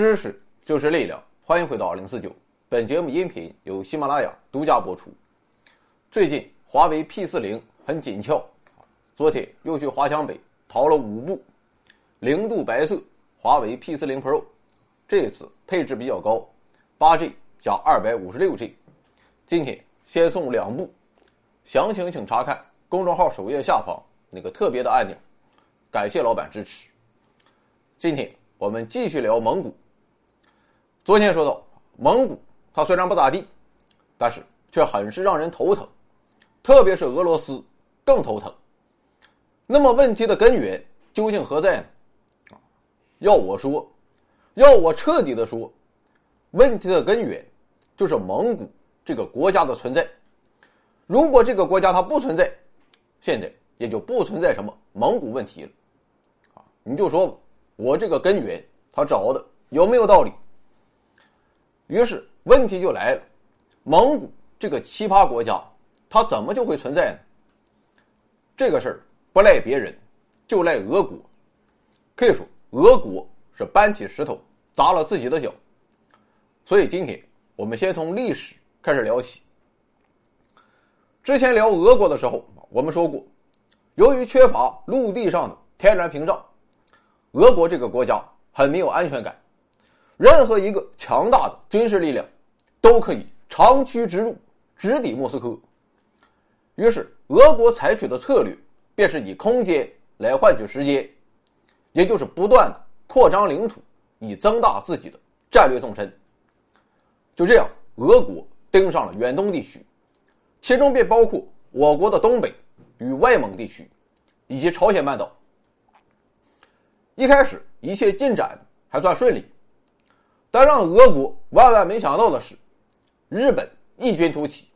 知识就是力量，欢迎回到二零四九。本节目音频由喜马拉雅独家播出。最近华为 P 四零很紧俏，昨天又去华强北淘了五部零度白色华为 P 四零 Pro，这次配置比较高，八 G 加二百五十六 G。今天先送两部，详情请查看公众号首页下方那个特别的按钮。感谢老板支持。今天我们继续聊蒙古。昨天说到蒙古，它虽然不咋地，但是却很是让人头疼，特别是俄罗斯更头疼。那么问题的根源究竟何在呢？要我说，要我彻底的说，问题的根源就是蒙古这个国家的存在。如果这个国家它不存在，现在也就不存在什么蒙古问题了。啊，你就说我这个根源他找的有没有道理？于是问题就来了：蒙古这个奇葩国家，它怎么就会存在呢？这个事儿不赖别人，就赖俄国。可以说，俄国是搬起石头砸了自己的脚。所以今天我们先从历史开始聊起。之前聊俄国的时候，我们说过，由于缺乏陆地上的天然屏障，俄国这个国家很没有安全感。任何一个强大的军事力量，都可以长驱直入，直抵莫斯科。于是，俄国采取的策略便是以空间来换取时间，也就是不断的扩张领土，以增大自己的战略纵深。就这样，俄国盯上了远东地区，其中便包括我国的东北与外蒙地区，以及朝鲜半岛。一开始，一切进展还算顺利。但让俄国万万没想到的是，日本异军突起，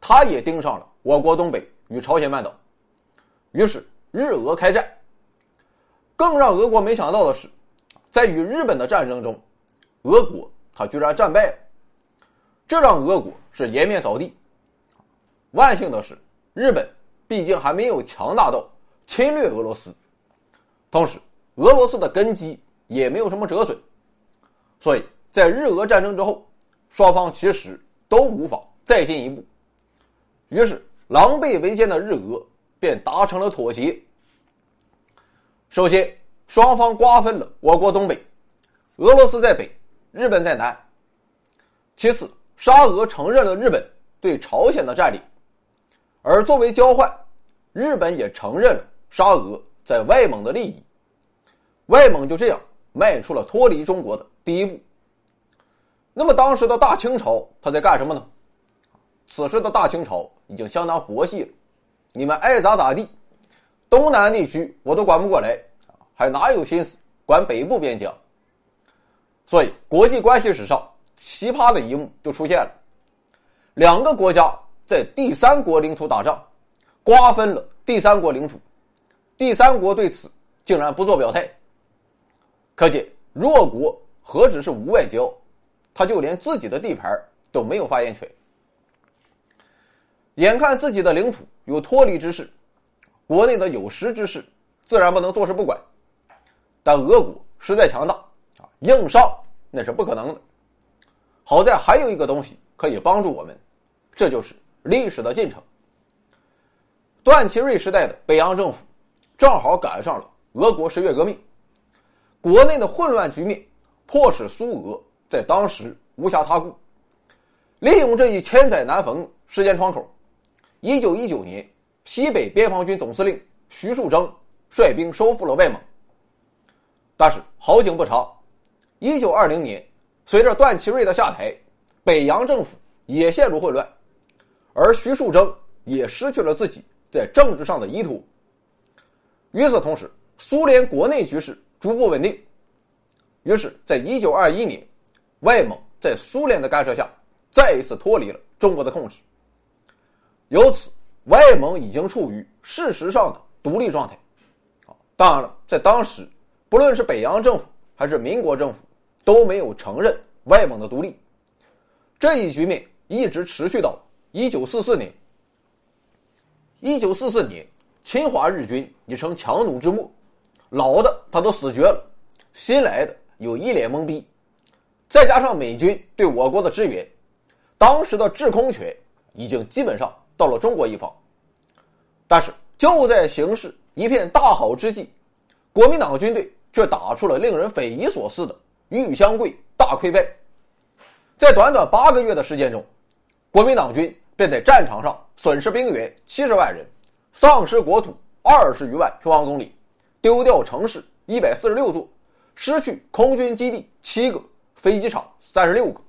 他也盯上了我国东北与朝鲜半岛，于是日俄开战。更让俄国没想到的是，在与日本的战争中，俄国他居然战败了，这让俄国是颜面扫地。万幸的是，日本毕竟还没有强大到侵略俄罗斯，同时俄罗斯的根基也没有什么折损。所以在日俄战争之后，双方其实都无法再进一步，于是狼狈为奸的日俄便达成了妥协。首先，双方瓜分了我国东北，俄罗斯在北，日本在南。其次，沙俄承认了日本对朝鲜的占领，而作为交换，日本也承认了沙俄在外蒙的利益，外蒙就这样迈出了脱离中国的。第一步，那么当时的大清朝他在干什么呢？此时的大清朝已经相当佛系了，你们爱咋咋地，东南地区我都管不过来，还哪有心思管北部边疆？所以国际关系史上奇葩的一幕就出现了，两个国家在第三国领土打仗，瓜分了第三国领土，第三国对此竟然不做表态，可见弱国。何止是无外交，他就连自己的地盘都没有发言权。眼看自己的领土有脱离之势，国内的有识之士自然不能坐视不管。但俄国实在强大啊，硬上那是不可能的。好在还有一个东西可以帮助我们，这就是历史的进程。段祺瑞时代的北洋政府正好赶上了俄国十月革命，国内的混乱局面。迫使苏俄在当时无暇他顾，利用这一千载难逢时间窗口，一九一九年，西北边防军总司令徐树铮率兵收复了外蒙。但是好景不长，一九二零年，随着段祺瑞的下台，北洋政府也陷入混乱，而徐树铮也失去了自己在政治上的依托。与此同时，苏联国内局势逐步稳定。于是，在一九二一年，外蒙在苏联的干涉下，再一次脱离了中国的控制。由此，外蒙已经处于事实上的独立状态。啊，当然了，在当时，不论是北洋政府还是民国政府，都没有承认外蒙的独立。这一局面一直持续到一九四四年。一九四四年，侵华日军已成强弩之末，老的他都死绝了，新来的。有一脸懵逼，再加上美军对我国的支援，当时的制空权已经基本上到了中国一方。但是就在形势一片大好之际，国民党军队却打出了令人匪夷所思的玉香桂大溃败。在短短八个月的时间中，国民党军便在战场上损失兵员七十万人，丧失国土二十余万平方公里，丢掉城市一百四十六座，失去空军基地七个，飞机场三十六个，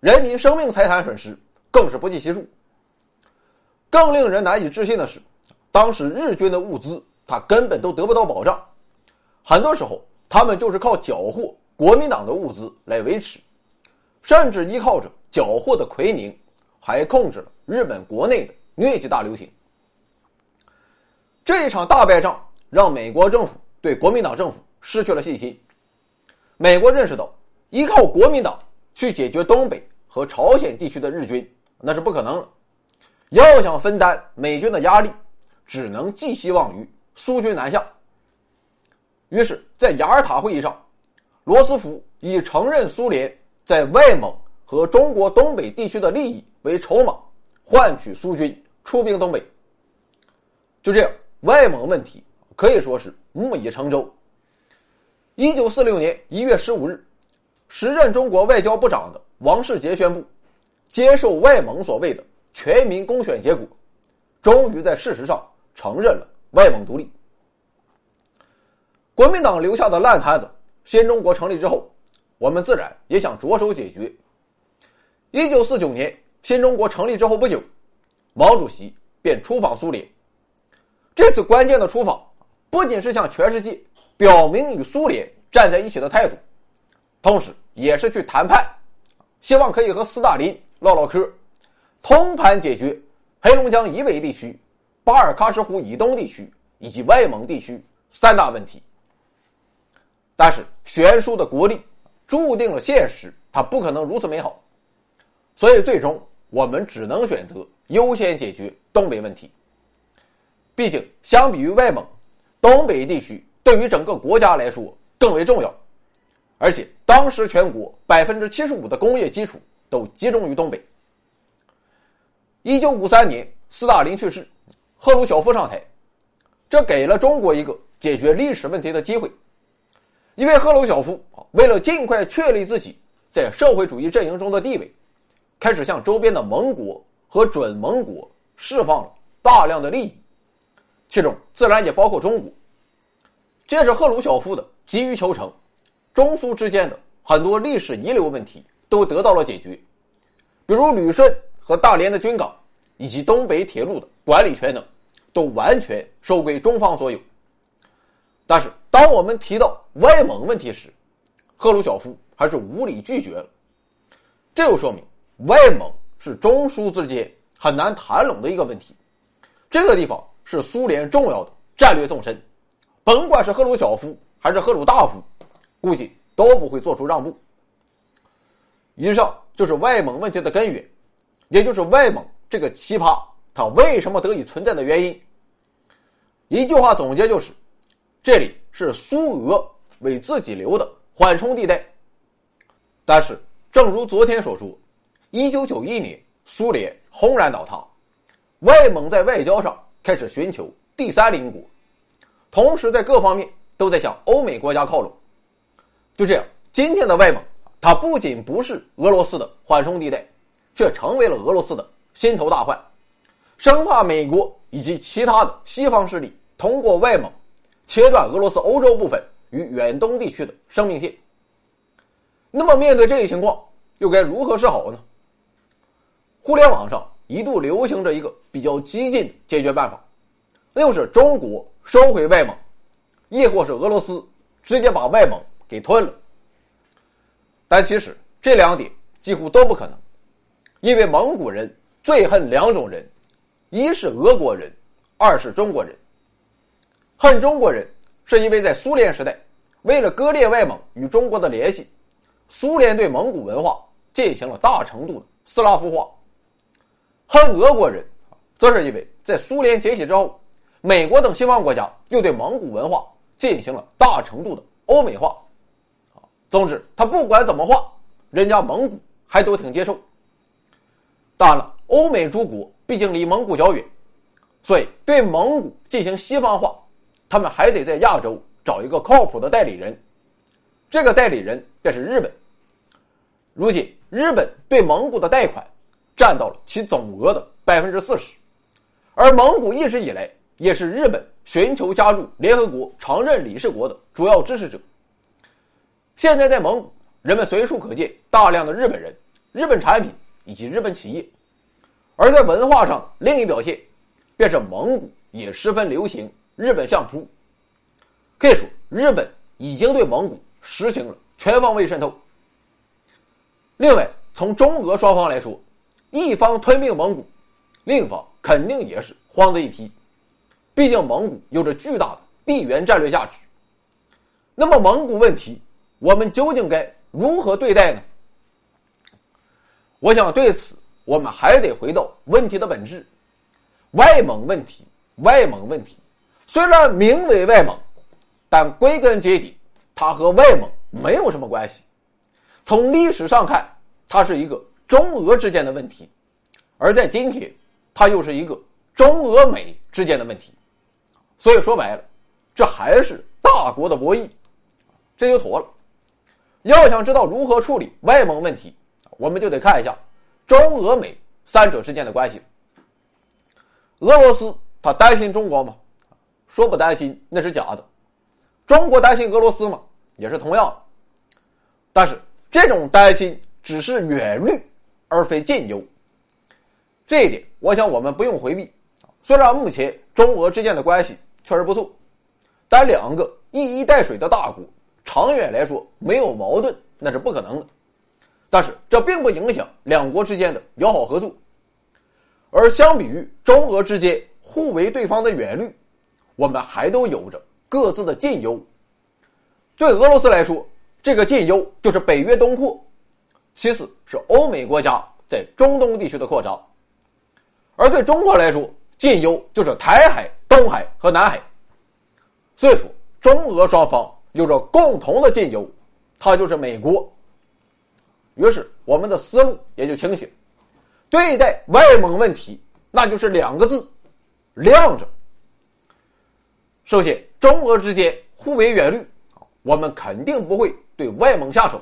人民生命财产损失更是不计其数。更令人难以置信的是，当时日军的物资他根本都得不到保障，很多时候他们就是靠缴获国民党的物资来维持，甚至依靠着缴获的奎宁。还控制了日本国内的疟疾大流行。这一场大败仗让美国政府对国民党政府失去了信心。美国认识到，依靠国民党去解决东北和朝鲜地区的日军那是不可能了。要想分担美军的压力，只能寄希望于苏军南下。于是，在雅尔塔会议上，罗斯福以承认苏联在外蒙和中国东北地区的利益。为筹码，换取苏军出兵东北。就这样，外蒙问题可以说是木已成舟。一九四六年一月十五日，时任中国外交部长的王世杰宣布，接受外蒙所谓的全民公选结果，终于在事实上承认了外蒙独立。国民党留下的烂摊子，新中国成立之后，我们自然也想着手解决。一九四九年。新中国成立之后不久，毛主席便出访苏联。这次关键的出访，不仅是向全世界表明与苏联站在一起的态度，同时也是去谈判，希望可以和斯大林唠唠嗑，通盘解决黑龙江以北地区、巴尔喀什湖以东地区以及外蒙地区三大问题。但是悬殊的国力注定了现实，它不可能如此美好，所以最终。我们只能选择优先解决东北问题。毕竟，相比于外蒙，东北地区对于整个国家来说更为重要，而且当时全国百分之七十五的工业基础都集中于东北。一九五三年，斯大林去世，赫鲁晓夫上台，这给了中国一个解决历史问题的机会，因为赫鲁晓夫为了尽快确立自己在社会主义阵营中的地位。开始向周边的盟国和准盟国释放了大量的利益，其中自然也包括中国。这是赫鲁晓夫的急于求成，中苏之间的很多历史遗留问题都得到了解决，比如旅顺和大连的军港，以及东北铁路的管理权等，都完全收归中方所有。但是，当我们提到外蒙问题时，赫鲁晓夫还是无理拒绝了，这又说明。外蒙是中苏之间很难谈拢的一个问题，这个地方是苏联重要的战略纵深，甭管是赫鲁晓夫还是赫鲁大夫，估计都不会做出让步。以上就是外蒙问题的根源，也就是外蒙这个奇葩它为什么得以存在的原因。一句话总结就是，这里是苏俄为自己留的缓冲地带。但是，正如昨天所说。一九九一年，苏联轰然倒塌，外蒙在外交上开始寻求第三邻国，同时在各方面都在向欧美国家靠拢。就这样，今天的外蒙，它不仅不是俄罗斯的缓冲地带，却成为了俄罗斯的心头大患，生怕美国以及其他的西方势力通过外蒙切断俄罗斯欧洲部分与远东地区的生命线。那么，面对这一情况，又该如何是好呢？互联网上一度流行着一个比较激进的解决办法，那就是中国收回外蒙，亦或是俄罗斯直接把外蒙给吞了。但其实这两点几乎都不可能，因为蒙古人最恨两种人，一是俄国人，二是中国人。恨中国人是因为在苏联时代，为了割裂外蒙与中国的联系，苏联对蒙古文化进行了大程度的斯拉夫化。恨俄国人，则是因为在苏联解体之后，美国等西方国家又对蒙古文化进行了大程度的欧美化。啊，总之，他不管怎么画，人家蒙古还都挺接受。当然了，欧美诸国毕竟离蒙古较远，所以对蒙古进行西方化，他们还得在亚洲找一个靠谱的代理人。这个代理人便是日本。如今，日本对蒙古的贷款占到了其总额的百分之四十，而蒙古一直以来也是日本寻求加入联合国常任理事国的主要支持者。现在在蒙古，人们随处可见大量的日本人、日本产品以及日本企业；而在文化上，另一表现便是蒙古也十分流行日本相扑。可以说，日本已经对蒙古实行了全方位渗透。另外，从中俄双方来说，一方吞并蒙古，另一方肯定也是慌的一批。毕竟蒙古有着巨大的地缘战略价值。那么，蒙古问题。我们究竟该如何对待呢？我想对此，我们还得回到问题的本质——外蒙问题。外蒙问题虽然名为外蒙，但归根结底，它和外蒙没有什么关系。从历史上看，它是一个中俄之间的问题；而在今天，它又是一个中俄美之间的问题。所以说白了，这还是大国的博弈，这就妥了。要想知道如何处理外蒙问题，我们就得看一下中俄美三者之间的关系。俄罗斯他担心中国吗？说不担心那是假的。中国担心俄罗斯吗？也是同样的。但是这种担心只是远虑，而非近忧。这一点，我想我们不用回避。虽然目前中俄之间的关系确实不错，但两个一衣带水的大国。长远来说，没有矛盾那是不可能的，但是这并不影响两国之间的友好合作。而相比于中俄之间互为对方的远虑，我们还都有着各自的近忧。对俄罗斯来说，这个近忧就是北约东扩；其次是欧美国家在中东地区的扩张；而对中国来说，近忧就是台海、东海和南海。所以，中俄双方。有着共同的近忧，它就是美国。于是我们的思路也就清醒，对待外蒙问题，那就是两个字：亮着。首先，中俄之间互为远虑，我们肯定不会对外蒙下手。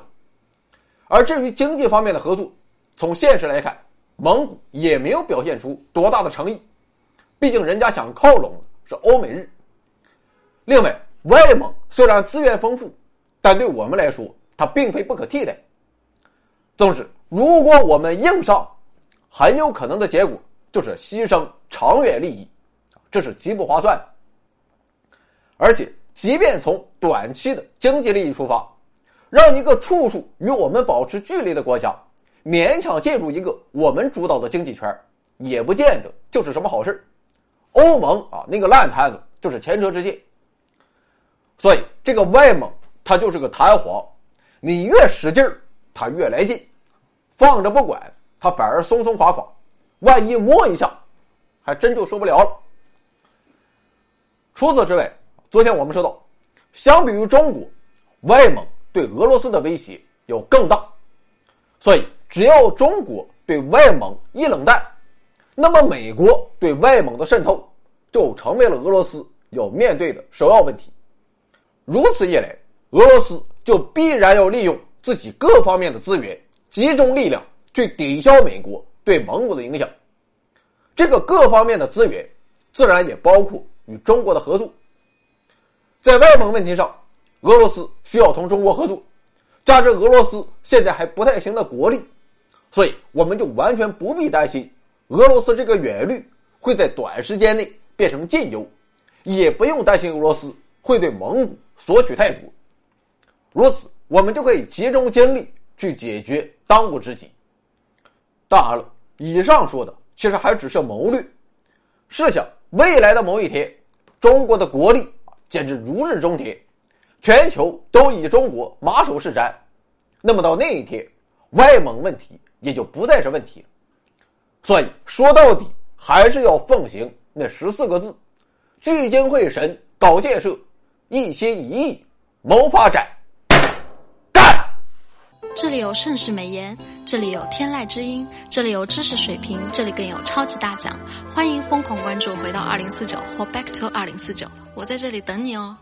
而至于经济方面的合作，从现实来看，蒙古也没有表现出多大的诚意，毕竟人家想靠拢的是欧美日。另外。外蒙虽然资源丰富，但对我们来说，它并非不可替代。总之，如果我们硬上，很有可能的结果就是牺牲长远利益，这是极不划算。而且，即便从短期的经济利益出发，让一个处处与我们保持距离的国家勉强进入一个我们主导的经济圈，也不见得就是什么好事欧盟啊，那个烂摊子就是前车之鉴。所以，这个外蒙它就是个弹簧，你越使劲儿，它越来劲；放着不管，它反而松松垮垮。万一摸一下，还真就受不了了。除此之外，昨天我们说到，相比于中国，外蒙对俄罗斯的威胁要更大。所以，只要中国对外蒙一冷淡，那么美国对外蒙的渗透就成为了俄罗斯要面对的首要问题。如此一来，俄罗斯就必然要利用自己各方面的资源，集中力量去抵消美国对蒙古的影响。这个各方面的资源，自然也包括与中国的合作。在外蒙问题上，俄罗斯需要同中国合作，加之俄罗斯现在还不太行的国力，所以我们就完全不必担心俄罗斯这个远虑会在短时间内变成近忧，也不用担心俄罗斯会对蒙古。索取太多，如此我们就可以集中精力去解决当务之急。当然了，以上说的其实还只是谋略。试想，未来的某一天，中国的国力简直如日中天，全球都以中国马首是瞻，那么到那一天，外蒙问题也就不再是问题了。所以说到底，还是要奉行那十四个字：聚精会神搞建设。一心一意谋发展，干！这里有盛世美颜，这里有天籁之音，这里有知识水平，这里更有超级大奖。欢迎疯狂关注，回到二零四九或 Back to 二零四九，我在这里等你哦。